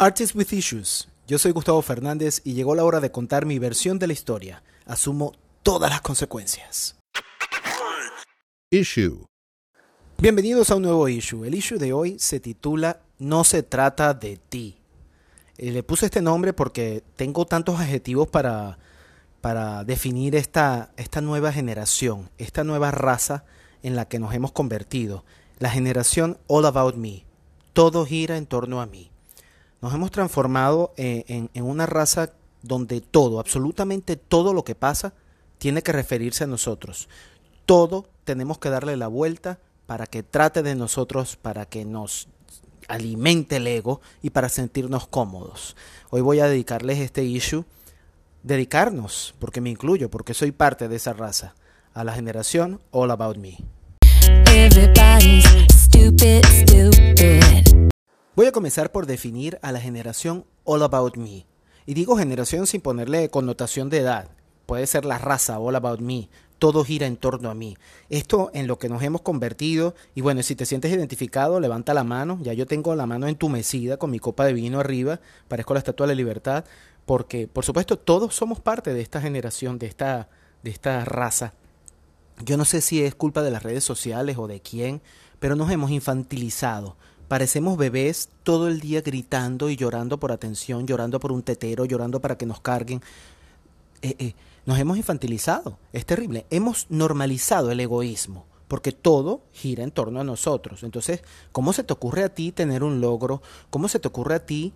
Artists with Issues. Yo soy Gustavo Fernández y llegó la hora de contar mi versión de la historia. Asumo todas las consecuencias. Issue. Bienvenidos a un nuevo issue. El issue de hoy se titula No se trata de ti. Eh, le puse este nombre porque tengo tantos adjetivos para, para definir esta, esta nueva generación, esta nueva raza en la que nos hemos convertido. La generación All About Me. Todo gira en torno a mí. Nos hemos transformado eh, en, una raza donde todo, absolutamente todo lo que pasa, tiene que referirse a nosotros. Todo tenemos que darle la vuelta para que trate de nosotros, para que nos alimente el ego y para sentirnos cómodos. Hoy voy a dedicarles este issue, dedicarnos, porque me incluyo, porque soy parte de esa raza, a la generación All About Me. Everybody's stupid, stupid. Voy a comenzar por definir a la generación All About Me. Y digo generación sin ponerle connotación de edad. Puede ser la raza All About Me. Todo gira en torno a mí. Esto en lo que nos hemos convertido. Y bueno, si te sientes identificado, levanta la mano. Ya yo tengo la mano entumecida con mi copa de vino arriba. Parezco la estatua de libertad. Porque, por supuesto, todos somos parte de esta generación, de esta, de esta raza. Yo no sé si es culpa de las redes sociales o de quién, pero nos hemos infantilizado. Parecemos bebés todo el día gritando y llorando por atención, llorando por un tetero, llorando para que nos carguen. Eh, eh, nos hemos infantilizado. Es terrible. Hemos normalizado el egoísmo porque todo gira en torno a nosotros. Entonces, ¿cómo se te ocurre a ti tener un logro? ¿Cómo se te ocurre a ti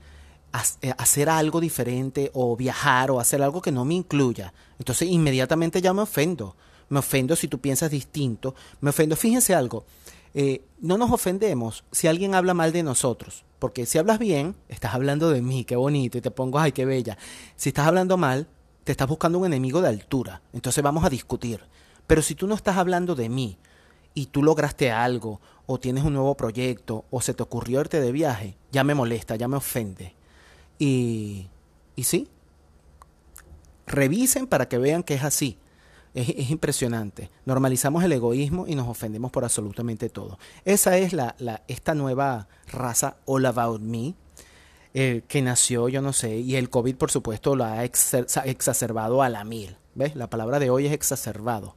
eh, hacer algo diferente o viajar o hacer algo que no me incluya? Entonces, inmediatamente ya me ofendo. Me ofendo si tú piensas distinto. Me ofendo. Fíjense algo. Eh, no nos ofendemos si alguien habla mal de nosotros. Porque si hablas bien, estás hablando de mí, qué bonito, y te pongo, ay, qué bella. Si estás hablando mal, te estás buscando un enemigo de altura. Entonces vamos a discutir. Pero si tú no estás hablando de mí y tú lograste algo, o tienes un nuevo proyecto, o se te ocurrió irte de viaje, ya me molesta, ya me ofende. Y, y sí, revisen para que vean que es así. Es, es impresionante. Normalizamos el egoísmo y nos ofendemos por absolutamente todo. Esa es la, la, esta nueva raza All About Me eh, que nació, yo no sé, y el COVID, por supuesto, lo ha exacerbado a la mil. ¿Ves? La palabra de hoy es exacerbado.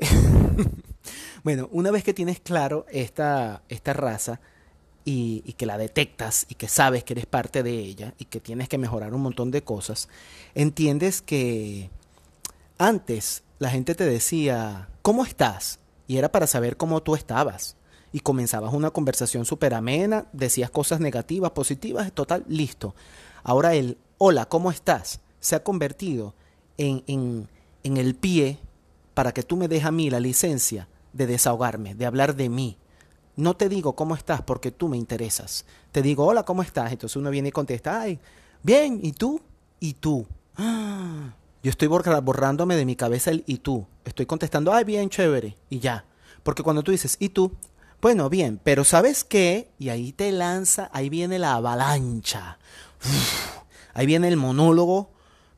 bueno, una vez que tienes claro esta, esta raza y, y que la detectas y que sabes que eres parte de ella y que tienes que mejorar un montón de cosas, entiendes que antes la gente te decía, ¿cómo estás? Y era para saber cómo tú estabas. Y comenzabas una conversación súper amena, decías cosas negativas, positivas, total, listo. Ahora el hola, ¿cómo estás? se ha convertido en, en, en el pie para que tú me des a mí la licencia de desahogarme, de hablar de mí. No te digo cómo estás porque tú me interesas. Te digo, hola, ¿cómo estás? Entonces uno viene y contesta, ay, bien, ¿y tú? ¿Y tú? Ah, yo estoy borrándome de mi cabeza el y tú. Estoy contestando, ay, bien, chévere, y ya. Porque cuando tú dices, ¿y tú? Bueno, bien, pero ¿sabes qué? Y ahí te lanza, ahí viene la avalancha. Ahí viene el monólogo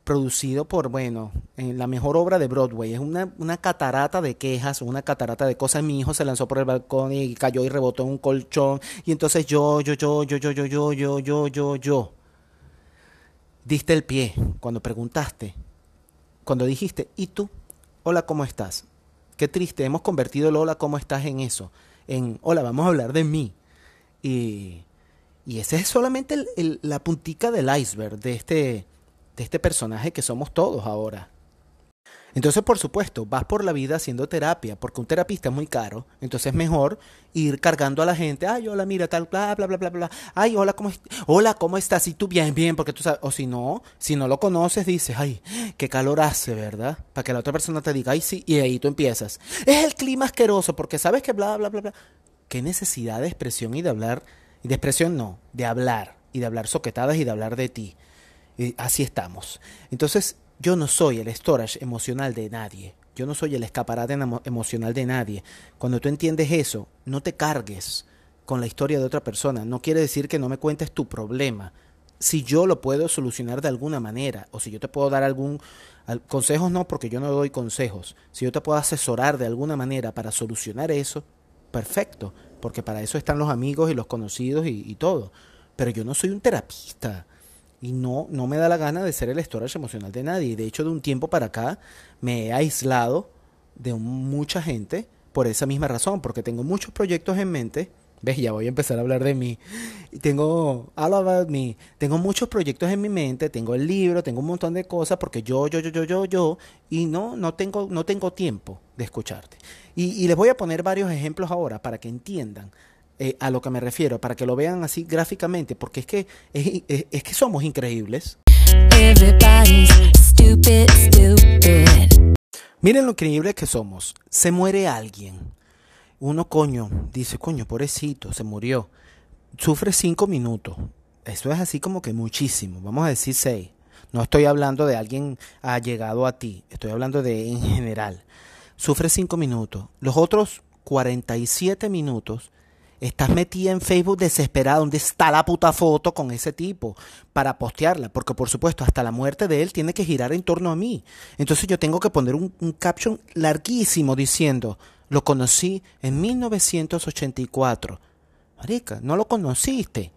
producido por, bueno, en la mejor obra de Broadway. Es una, una catarata de quejas, una catarata de cosas. Mi hijo se lanzó por el balcón y cayó y rebotó en un colchón. Y entonces yo, yo, yo, yo, yo, yo, yo, yo, yo, yo, yo. Diste el pie cuando preguntaste, cuando dijiste, ¿y tú? Hola, ¿cómo estás? Qué triste, hemos convertido el hola, ¿cómo estás en eso? En, hola, vamos a hablar de mí. Y, y ese es solamente el- el- la puntica del iceberg de este, de este personaje que somos todos ahora. Entonces, por supuesto, vas por la vida haciendo terapia, porque un terapista es muy caro. Entonces es mejor ir cargando a la gente. Ay, hola, mira, tal, bla, bla, bla, bla, bla. Ay, hola, ¿cómo, hola, ¿cómo estás? Y tú bien, bien, porque tú sabes. O si no, si no lo conoces, dices, ay, qué calor hace, ¿verdad? Para que la otra persona te diga, ay, sí, y ahí tú empiezas. Es el clima asqueroso, porque sabes que bla, bla, bla, bla. Qué necesidad de expresión y de hablar. Y de expresión no, de hablar. Y de hablar soquetadas y de hablar de ti. Y así estamos. Entonces, yo no soy el storage emocional de nadie. Yo no soy el escaparate emo- emocional de nadie. Cuando tú entiendes eso, no te cargues con la historia de otra persona. No quiere decir que no me cuentes tu problema. Si yo lo puedo solucionar de alguna manera, o si yo te puedo dar algún al- consejos, no, porque yo no doy consejos. Si yo te puedo asesorar de alguna manera para solucionar eso, perfecto, porque para eso están los amigos y los conocidos y, y todo. pero yo no soy un terapista. Y no, no me da la gana de ser el storage emocional de nadie. De hecho, de un tiempo para acá me he aislado de mucha gente por esa misma razón, porque tengo muchos proyectos en mente. ¿Ves? Ya voy a empezar a hablar de mí. Tengo all about me. Tengo muchos proyectos en mi mente, tengo el libro, tengo un montón de cosas porque yo, yo, yo, yo, yo, yo, y no, no tengo, no tengo tiempo de escucharte. Y, y les voy a poner varios ejemplos ahora para que entiendan eh, a lo que me refiero, para que lo vean así gráficamente, porque es que, es, es- es que somos increíbles. Stupid, stupid. Miren lo increíbles que somos. Se muere alguien. Uno, coño, dice, coño, pobrecito, se murió. Sufre cinco minutos. Eso es así como que muchísimo. Vamos a decir seis. No estoy hablando de alguien allegado a ti. Estoy hablando de en general. Sufre cinco minutos. Los otros 47 minutos estás metida en Facebook desesperada. ¿Dónde está la puta foto con ese tipo? Para postearla. Porque por supuesto, hasta la muerte de él tiene que girar en torno a mí. Entonces yo tengo que poner un, un caption larguísimo diciendo, lo conocí en 1984. Marica, no lo conociste.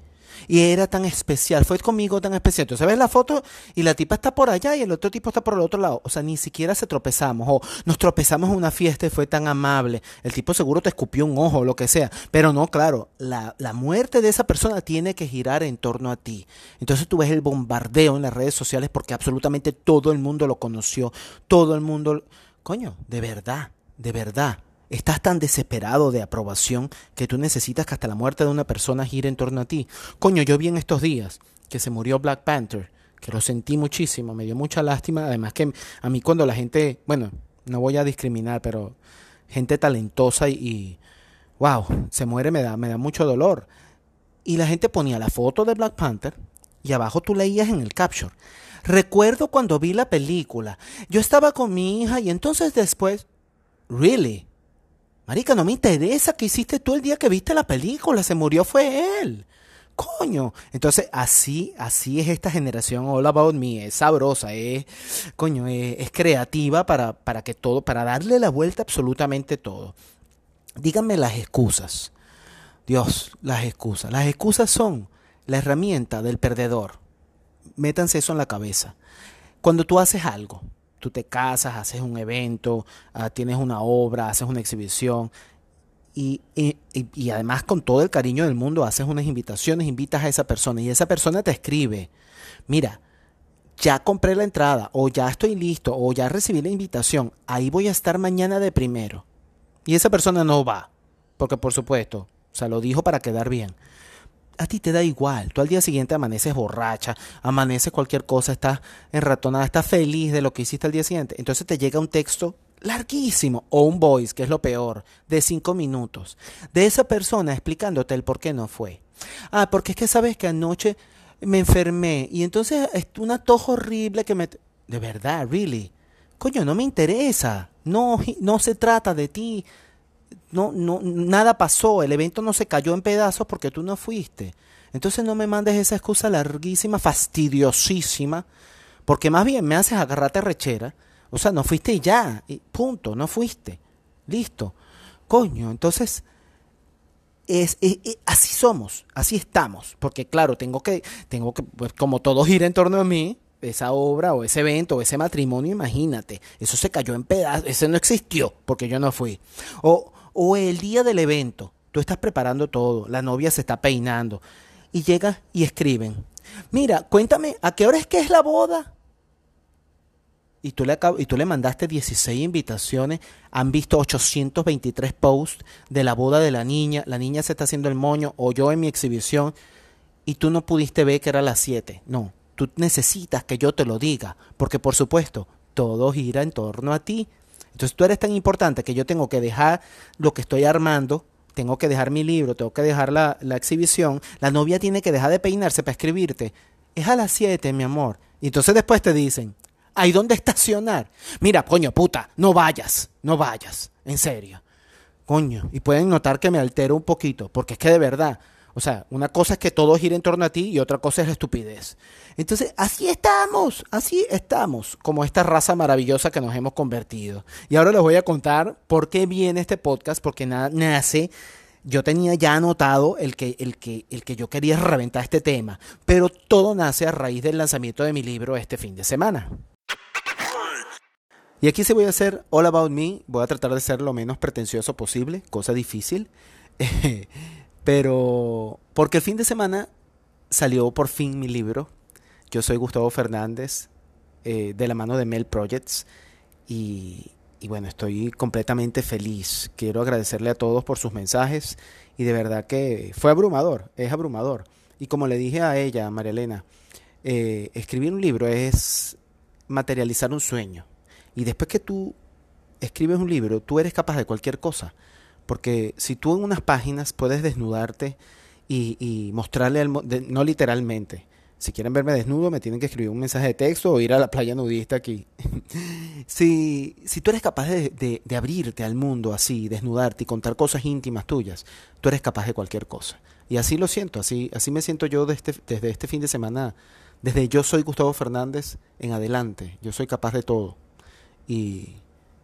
Y era tan especial, fue conmigo tan especial. Entonces ves la foto y la tipa está por allá y el otro tipo está por el otro lado. O sea, ni siquiera se tropezamos. O nos tropezamos en una fiesta y fue tan amable. El tipo seguro te escupió un ojo o lo que sea. Pero no, claro, la, la muerte de esa persona tiene que girar en torno a ti. Entonces tú ves el bombardeo en las redes sociales porque absolutamente todo el mundo lo conoció. Todo el mundo... Coño, de verdad, de verdad. Estás tan desesperado de aprobación que tú necesitas que hasta la muerte de una persona gire en torno a ti. Coño, yo vi en estos días que se murió Black Panther, que lo sentí muchísimo, me dio mucha lástima. Además que a mí cuando la gente, bueno, no voy a discriminar, pero gente talentosa y, wow, se muere me da, me da mucho dolor. Y la gente ponía la foto de Black Panther y abajo tú leías en el caption. Recuerdo cuando vi la película. Yo estaba con mi hija y entonces después, really? Marica, no me interesa qué hiciste tú el día que viste la película. Se murió fue él. Coño. Entonces, así, así es esta generación All About Me. Es sabrosa, es, coño, es, es creativa para, para que todo, para darle la vuelta absolutamente todo. Díganme las excusas. Dios, las excusas. Las excusas son la herramienta del perdedor. Métanse eso en la cabeza. Cuando tú haces algo, tú te casas, haces un evento, ah, tienes una obra, haces una exhibición y, y- y- y además con todo el cariño del mundo haces unas invitaciones, invitas a esa persona y esa persona te escribe, mira, ya compré la entrada o ya estoy listo o ya recibí la invitación, ahí voy a estar mañana de primero. Y esa persona no va, porque por supuesto, o sea, lo dijo para quedar bien a ti te da igual. Tú al día siguiente amaneces borracha, amaneces cualquier cosa, estás enratonada, estás feliz de lo que hiciste al día siguiente. Entonces te llega un texto larguísimo o un voice, que es lo peor, de cinco minutos, de esa persona explicándote el por qué no fue. Ah, porque es que sabes que anoche me enfermé y entonces es una tos horrible que me... De verdad, really. Coño, no me interesa. No, no se trata de ti no, no, nada pasó, el evento no se cayó en pedazos porque tú no fuiste. Entonces no me mandes esa excusa larguísima, fastidiosísima, porque más bien me haces agarrarte rechera. O sea, no fuiste y ya, y punto, no fuiste. Listo. Coño, entonces es, es- así somos, así estamos, porque claro, tengo que, tengo que, pues, como todo gira en torno a mí, esa obra o ese evento o ese matrimonio, imagínate, eso se cayó en pedazos, ese no existió porque yo no fui. O, o el día del evento, tú estás preparando todo, la novia se está peinando y llega y escriben, mira, cuéntame, ¿a qué hora es que es la boda? y tú, le y tú le mandaste 16 invitaciones, han visto 823 posts de la boda de la niña, la niña se está haciendo el moño, o yo en mi exhibición, y tú no pudiste ver que era las 7. No, tú necesitas que yo te lo diga, porque por supuesto, todo gira en torno a ti. Entonces tú eres tan importante que yo tengo que dejar lo que estoy armando, tengo que dejar mi libro, tengo que dejar la, la exhibición, la novia tiene que dejar de peinarse para escribirte. Es a las 7, mi amor. Y entonces después te dicen, ¿hay dónde estacionar? Mira, coño, puta, no vayas, no vayas, en serio. Coño, y pueden notar que me altero un poquito, porque es que de verdad, o sea, una cosa es que todo gira en torno a ti y otra cosa es la estupidez. Entonces, así estamos, así estamos, como esta raza maravillosa que nos hemos convertido. Y ahora les voy a contar por qué viene este podcast, porque na- nace yo tenía ya anotado el que, el, que, el que yo quería reventar este tema, pero todo nace a raíz del lanzamiento de mi libro este fin de semana. Y aquí se voy a hacer All About Me, voy a tratar de ser lo menos pretencioso posible, cosa difícil, pero porque el fin de semana salió por fin mi libro. Yo soy Gustavo Fernández, eh, de la mano de Mel Projects, y, y bueno, estoy completamente feliz. Quiero agradecerle a todos por sus mensajes y de verdad que fue abrumador, es abrumador. Y como le dije a ella, a María Elena, eh, escribir un libro es materializar un sueño. Y después que tú escribes un libro, tú eres capaz de cualquier cosa. Porque si tú en unas páginas puedes desnudarte y, mostrarle, al, no literalmente, si quieren verme desnudo, me tienen que escribir un mensaje de texto o ir a la playa nudista aquí. si, si tú eres capaz de, de, de, abrirte al mundo así, desnudarte y contar cosas íntimas tuyas, tú eres capaz de cualquier cosa. Y así lo siento, así, así me siento yo desde, desde este fin de semana, desde yo soy Gustavo Fernández en adelante. Yo soy capaz de todo. Y,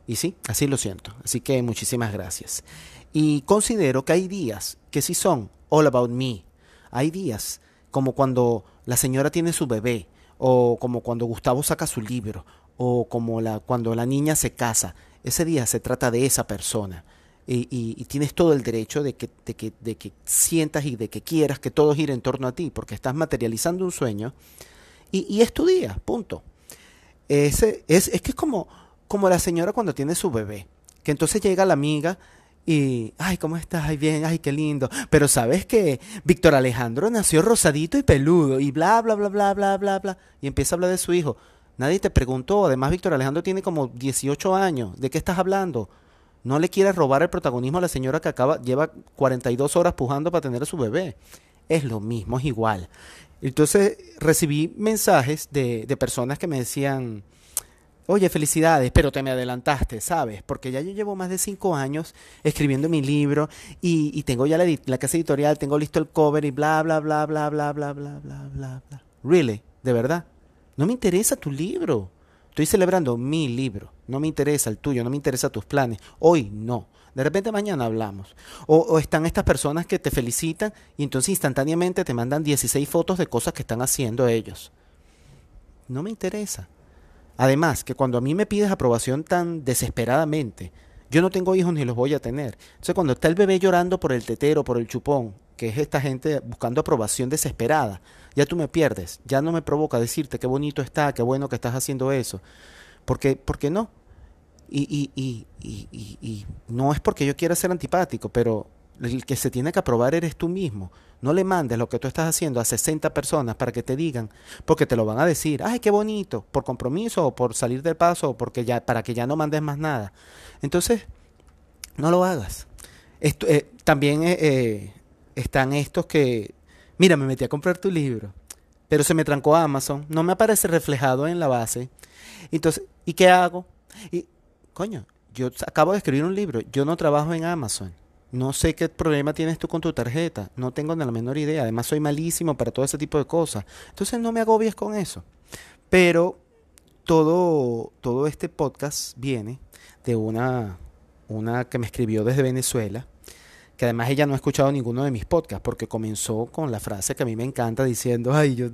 y sí, así lo siento. Así que muchísimas gracias. Y considero que hay días que sí son all about me. Hay días como cuando la señora tiene su bebé, o como cuando Gustavo saca su libro, o como la, cuando la niña se casa. Ese día se trata de esa persona. Y, tienes todo el derecho de que, de, que, de que sientas y de que quieras que todo gire en torno a ti, porque estás materializando un sueño. Y, y es tu día, punto. Ese, es, es que es como, como la señora cuando tiene su bebé, que entonces llega la amiga y, ay, ¿cómo estás? Ay, bien, ay, qué lindo. Pero sabes que Víctor Alejandro nació rosadito y peludo y bla, bla, bla, bla, bla, bla, bla. Y empieza a hablar de su hijo. Nadie te preguntó. Además, Víctor Alejandro tiene como 18 años. ¿De qué estás hablando? No le quieres robar el protagonismo a la señora que acaba, lleva 42 horas pujando para tener a su bebé. Es lo mismo, es igual. Entonces recibí mensajes de, de personas que me decían, Oye, felicidades, pero te me adelantaste, ¿sabes? Porque ya yo llevo más de cinco años escribiendo mi libro y, tengo ya la, la, casa editorial, tengo listo el cover y bla, bla, bla, bla, bla, bla, bla, bla, bla, bla. Really, de verdad. No me interesa tu libro. Estoy celebrando mi libro. No me interesa el tuyo, no me interesa tus planes. Hoy no. De repente mañana hablamos. O, o, están estas personas que te felicitan y entonces instantáneamente te mandan 16 fotos de cosas que están haciendo ellos. No me interesa. Además, que cuando a mí me pides aprobación tan desesperadamente, yo no tengo hijos ni los voy a tener. Entonces, cuando está el bebé llorando por el tetero, por el chupón, que es esta gente buscando aprobación desesperada, ya tú me pierdes, ya no me provoca decirte qué bonito está, qué bueno que estás haciendo eso. Porque, porque no. Y, y, y, y, no es porque yo quiera ser antipático, pero el que se tiene que aprobar eres tú mismo. No le mandes lo que tú estás haciendo a 60 personas para que te digan, porque te lo van a decir, ay, qué bonito, por compromiso o por salir del paso o porque ya, para que ya no mandes más nada. Entonces, no lo hagas. Esto, eh, también eh, eh, están estos que, mira, me metí a comprar tu libro, pero se me trancó Amazon, no me aparece reflejado en la base. Entonces, ¿y qué hago? Y, coño, yo acabo de escribir un libro, yo no trabajo en Amazon. No sé qué problema tienes tú con tu tarjeta. No tengo ni la menor idea. Además, soy malísimo para todo ese tipo de cosas. Entonces, no me agobies con eso. Pero todo, todo este podcast viene de una, una que me escribió desde Venezuela, que además ella no ha escuchado ninguno de mis podcasts, porque comenzó con la frase que a mí me encanta diciendo, ay, yo,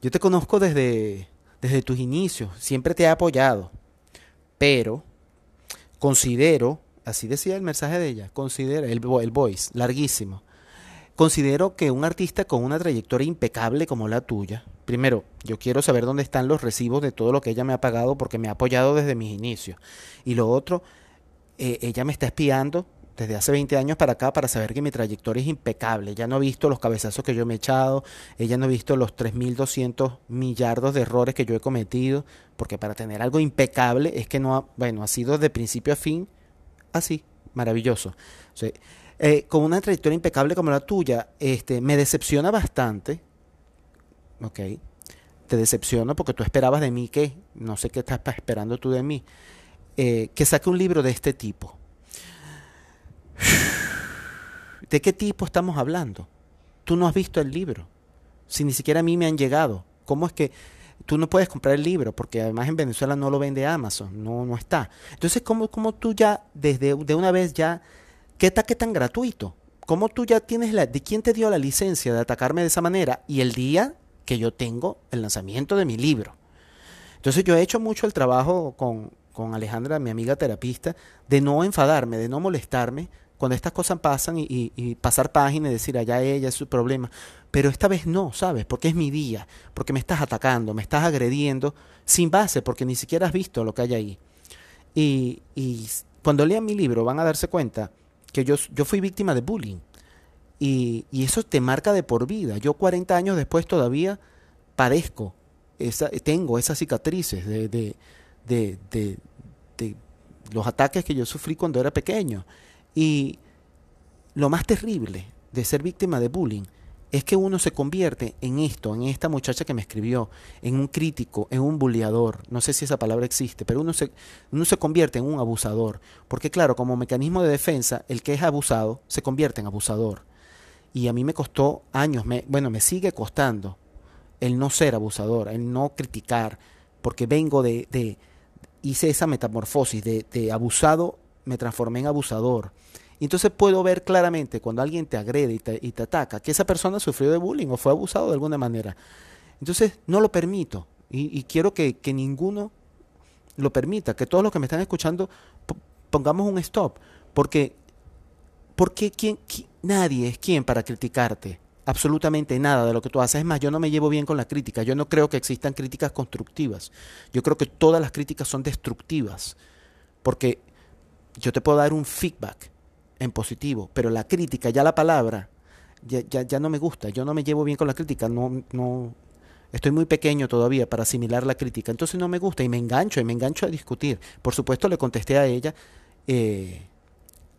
yo te conozco desde, desde tus inicios, siempre te he apoyado, pero considero así decía el mensaje de ella, considera el, el voice, larguísimo. Considero que un artista con una trayectoria impecable como la tuya, primero, yo quiero saber dónde están los recibos de todo lo que ella me ha pagado porque me ha apoyado desde mis inicios. Y lo otro, eh, ella me está espiando desde hace 20 años para acá para saber que mi trayectoria es impecable. Ella no ha visto los cabezazos que yo me he echado, ella no ha visto los 3.200 millardos de errores que yo he cometido, porque para tener algo impecable es que no ha, bueno, ha sido de principio a fin así, maravilloso. O sea, eh, con una trayectoria impecable como la tuya, este, me decepciona bastante. Ok. Te decepciona porque tú esperabas de mí que, no sé qué estás esperando tú de mí, eh, que saque un libro de este tipo. ¿De qué tipo estamos hablando? Tú no has visto el libro. Si ni siquiera a mí me han llegado. ¿Cómo es que tú no puedes comprar el libro porque además en Venezuela no lo vende Amazon, no, no está. Entonces, ¿cómo, cómo tú ya, desde de una vez ya, qué ataque tan gratuito? ¿cómo tú ya tienes la... ¿De quién te dio la licencia de atacarme de esa manera? Y el día que yo tengo el lanzamiento de mi libro. Entonces yo he hecho mucho el trabajo con, con Alejandra, mi amiga terapista, de no enfadarme, de no molestarme cuando estas cosas pasan y, pasar página y decir allá ella es su problema. Pero esta vez no, ¿sabes? Porque es mi día, porque me estás atacando, me estás agrediendo sin base, porque ni siquiera has visto lo que hay ahí. Y, y cuando lean mi libro van a darse cuenta que yo, fui víctima de bullying. Y, eso te marca de por vida. Yo 40 años después todavía padezco, tengo esas cicatrices de, de, de- de los ataques que yo sufrí cuando era pequeño. Y lo más terrible de ser víctima de bullying es que uno se convierte en esto, en esta muchacha que me escribió, en un crítico, en un bulleador. No sé si esa palabra existe, pero uno se, uno se convierte en un abusador. Porque claro, como mecanismo de defensa, el que es abusado se convierte en abusador. Y a mí me costó años, me, bueno, me sigue costando el no ser abusador, el no criticar, porque vengo de, de hice esa metamorfosis de, de abusado, me transformé en abusador. Y entonces puedo ver claramente cuando alguien te agrede y te, y te ataca que esa persona sufrió de bullying o fue abusado de alguna manera. Entonces no lo permito y, y quiero que, que ninguno lo permita, que todos los que me están escuchando po- pongamos un stop, porque porque quién, qui- nadie es quien para criticarte. Absolutamente nada de lo que tú haces. Es más, yo no me llevo bien con la crítica. Yo no creo que existan críticas constructivas. Yo creo que todas las críticas son destructivas. Porque yo te puedo dar un feedback en positivo, pero la crítica, ya la palabra, ya, ya, ya no me gusta. Yo no me llevo bien con la crítica. No, no, estoy muy pequeño todavía para asimilar la crítica. Entonces no me gusta y me engancho y me engancho a discutir. Por supuesto le contesté a ella. eh,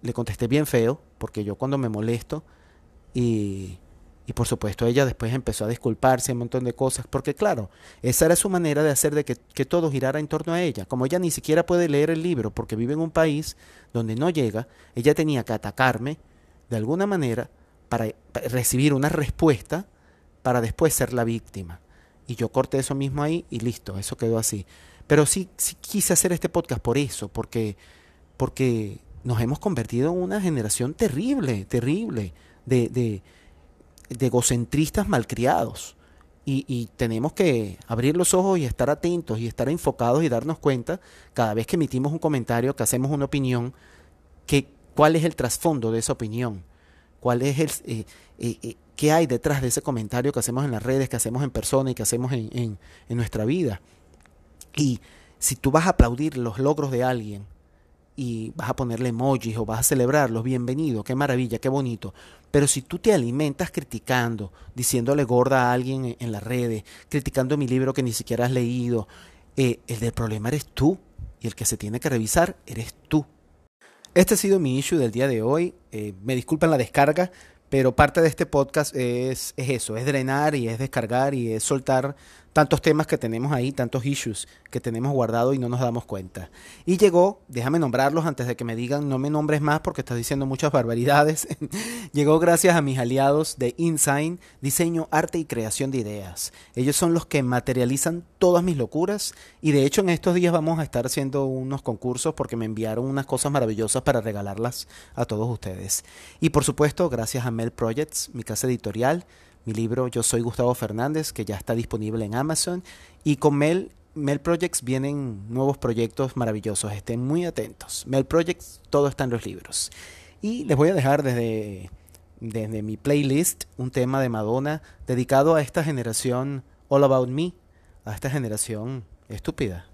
le contesté bien feo, porque yo cuando me molesto y, y por supuesto ella después empezó a disculparse un montón de cosas, porque claro, esa era su manera de hacer de que, que todo girara en torno a ella. Como ella ni siquiera puede leer el libro porque vive en un país donde no llega, ella tenía que atacarme de alguna manera para, recibir una respuesta para después ser la víctima. Y yo corté eso mismo ahí y listo, eso quedó así. Pero sí, sí quise hacer este podcast por eso, porque, porque nos hemos convertido en una generación terrible, terrible, de, de, de egocentristas malcriados. Y, y tenemos que abrir los ojos y estar atentos y estar enfocados y darnos cuenta cada vez que emitimos un comentario, que hacemos una opinión, que cuál es el trasfondo de esa opinión, cuál es el eh, eh, eh, qué hay detrás de ese comentario que hacemos en las redes, que hacemos en persona y que hacemos en, en, en nuestra vida. Y si tú vas a aplaudir los logros de alguien y vas a ponerle emojis o vas a celebrarlos, bienvenido, qué maravilla, qué bonito. Pero si tú te alimentas criticando, diciéndole gorda a alguien en, las redes, criticando mi libro que ni siquiera has leído, eh, el del problema eres tú y el que se tiene que revisar eres tú. Este ha sido mi issue del día de hoy. Eh, me disculpan la descarga, pero parte de este podcast es, es eso, es drenar y es descargar y es soltar tantos temas que tenemos ahí, tantos issues que tenemos guardado y no nos damos cuenta. Y llegó, déjame nombrarlos antes de que me digan no me nombres más porque estás diciendo muchas barbaridades. llegó gracias a mis aliados de InSign, diseño, arte y creación de ideas. Ellos son los que materializan todas mis locuras y de hecho en estos días vamos a estar haciendo unos concursos porque me enviaron unas cosas maravillosas para regalarlas a todos ustedes. Y por supuesto, gracias a Mel Projects, mi casa editorial, mi libro Yo soy Gustavo Fernández, que ya está disponible en Amazon. Y con Mel, Mel Projects vienen nuevos proyectos maravillosos. Estén muy atentos. Mel Projects, todo está en los libros. Y les voy a dejar desde, desde mi playlist un tema de Madonna dedicado a esta generación All About Me, a esta generación estúpida.